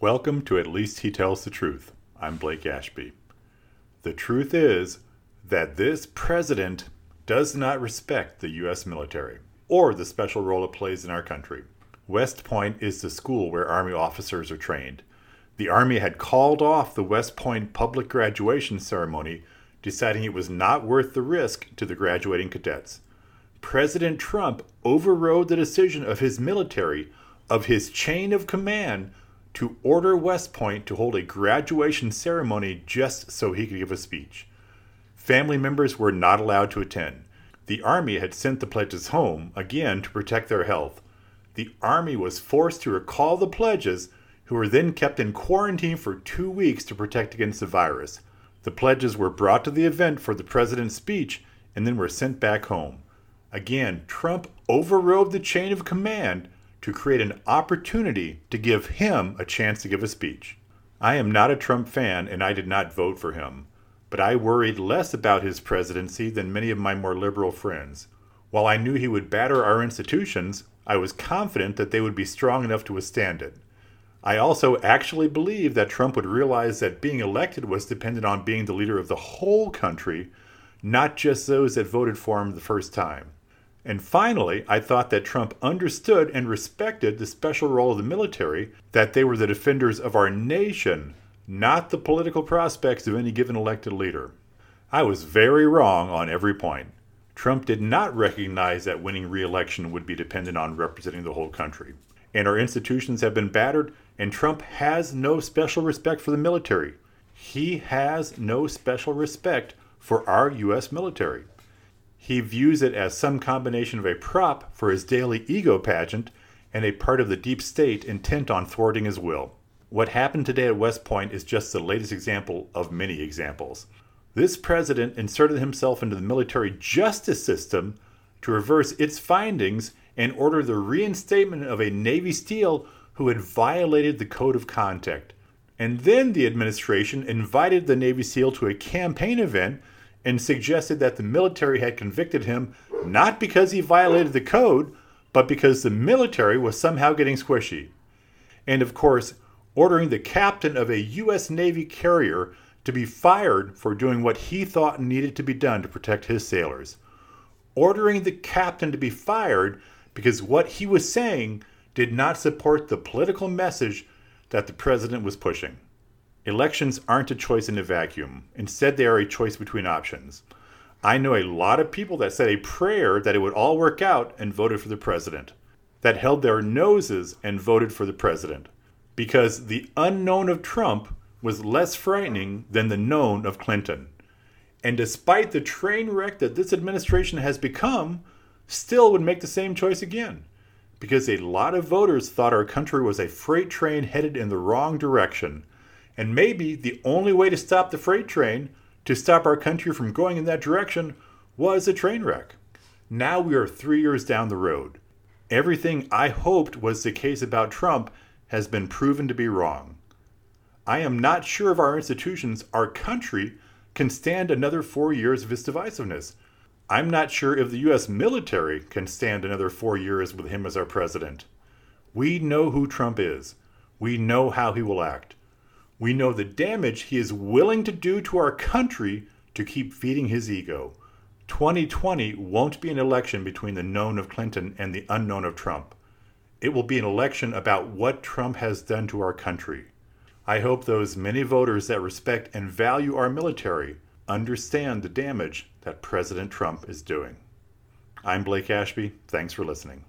Welcome to At Least He Tells the Truth. I'm Blake Ashby. The truth is that this president does not respect the U.S. military or the special role it plays in our country. West Point is the school where Army officers are trained. The Army had called off the West Point public graduation ceremony, deciding it was not worth the risk to the graduating cadets. President Trump overrode the decision of his military, of his chain of command, to order West Point to hold a graduation ceremony just so he could give a speech. Family members were not allowed to attend. The Army had sent the pledges home, again, to protect their health. The Army was forced to recall the pledges, who were then kept in quarantine for two weeks to protect against the virus. The pledges were brought to the event for the president's speech and then were sent back home. Again, Trump overrode the chain of command to create an opportunity to give him a chance to give a speech. I am not a Trump fan and I did not vote for him, but I worried less about his presidency than many of my more liberal friends. While I knew he would batter our institutions, I was confident that they would be strong enough to withstand it. I also actually believed that Trump would realize that being elected was dependent on being the leader of the whole country, not just those that voted for him the first time. And finally, I thought that Trump understood and respected the special role of the military, that they were the defenders of our nation, not the political prospects of any given elected leader. I was very wrong on every point. Trump did not recognize that winning re election would be dependent on representing the whole country. And our institutions have been battered, and Trump has no special respect for the military. He has no special respect for our U.S. military. He views it as some combination of a prop for his daily ego pageant and a part of the deep state intent on thwarting his will. What happened today at West Point is just the latest example of many examples. This president inserted himself into the military justice system to reverse its findings and order the reinstatement of a Navy SEAL who had violated the code of conduct. And then the administration invited the Navy SEAL to a campaign event and suggested that the military had convicted him not because he violated the code, but because the military was somehow getting squishy. And of course, ordering the captain of a U.S. Navy carrier to be fired for doing what he thought needed to be done to protect his sailors. Ordering the captain to be fired because what he was saying did not support the political message that the president was pushing. Elections aren't a choice in a vacuum. Instead, they are a choice between options. I know a lot of people that said a prayer that it would all work out and voted for the president, that held their noses and voted for the president, because the unknown of Trump was less frightening than the known of Clinton. And despite the train wreck that this administration has become, still would make the same choice again. Because a lot of voters thought our country was a freight train headed in the wrong direction and maybe the only way to stop the freight train, to stop our country from going in that direction, was a train wreck. Now we are three years down the road. Everything I hoped was the case about Trump has been proven to be wrong. I am not sure if our institutions, our country, can stand another four years of his divisiveness. I'm not sure if the U.S. military can stand another four years with him as our president. We know who Trump is. We know how he will act. We know the damage he is willing to do to our country to keep feeding his ego. 2020 won't be an election between the known of Clinton and the unknown of Trump. It will be an election about what Trump has done to our country. I hope those many voters that respect and value our military understand the damage that President Trump is doing. I'm Blake Ashby. Thanks for listening.